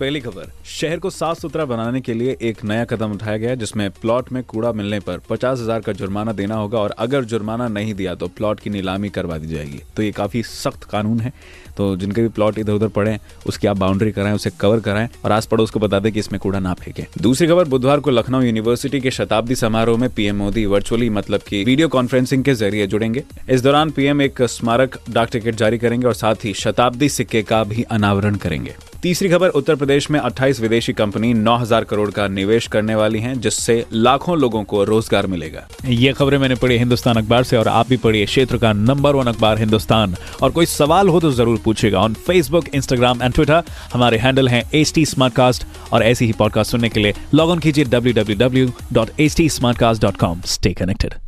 पहली खबर, शहर को साफ़ सुथरा बनाने के लिए एक नया कदम उठाया गया, जिसमें प्लॉट में कूड़ा मिलने पर पचास हज़ार का जुर्माना देना होगा और अगर जुर्माना नहीं दिया तो प्लॉट की नीलामी करवा दी जाएगी। तो ये काफ़ी सख्त कानून है। तो जिनके भी प्लॉट इधर उधर पड़े हैं, उसकी आप बाउंड्री कराएँ, उसे कवर कराएँ और आस पड़ोस को बता दें कि इसमें कूड़ा ना फेंके। दूसरी खबर, बुधवार को लखनऊ यूनिवर्सिटी के शताब्दी समारोह में पीएम मोदी वर्चुअली मतलब की वीडियो कॉन्फ्रेंसिंग के ज़रिए जुड़ेंगे। इस दौरान पीएम एक स्मारक डाक टिकट जारी करेंगे और साथ ही शताब्दी सिक्के का भी अनावरण करेंगे। तीसरी खबर, उत्तर प्रदेश में 28 विदेशी कंपनी 9000 करोड़ का निवेश करने वाली हैं, जिससे लाखों लोगों को रोज़गार मिलेगा। ये खबरें मैंने पढ़ी हिंदुस्तान अखबार से और आप भी पढ़िए क्षेत्र का नंबर वन अखबार हिंदुस्तान। और कोई सवाल हो तो ज़रूर पूछेगा on Facebook Instagram and Twitter हमारे हैंडल है एच टी और ऐसी ही पॉडकास्ट सुनने के लिए लॉग ऑन कीजिए W W W dot H T smart cast dot com stay connected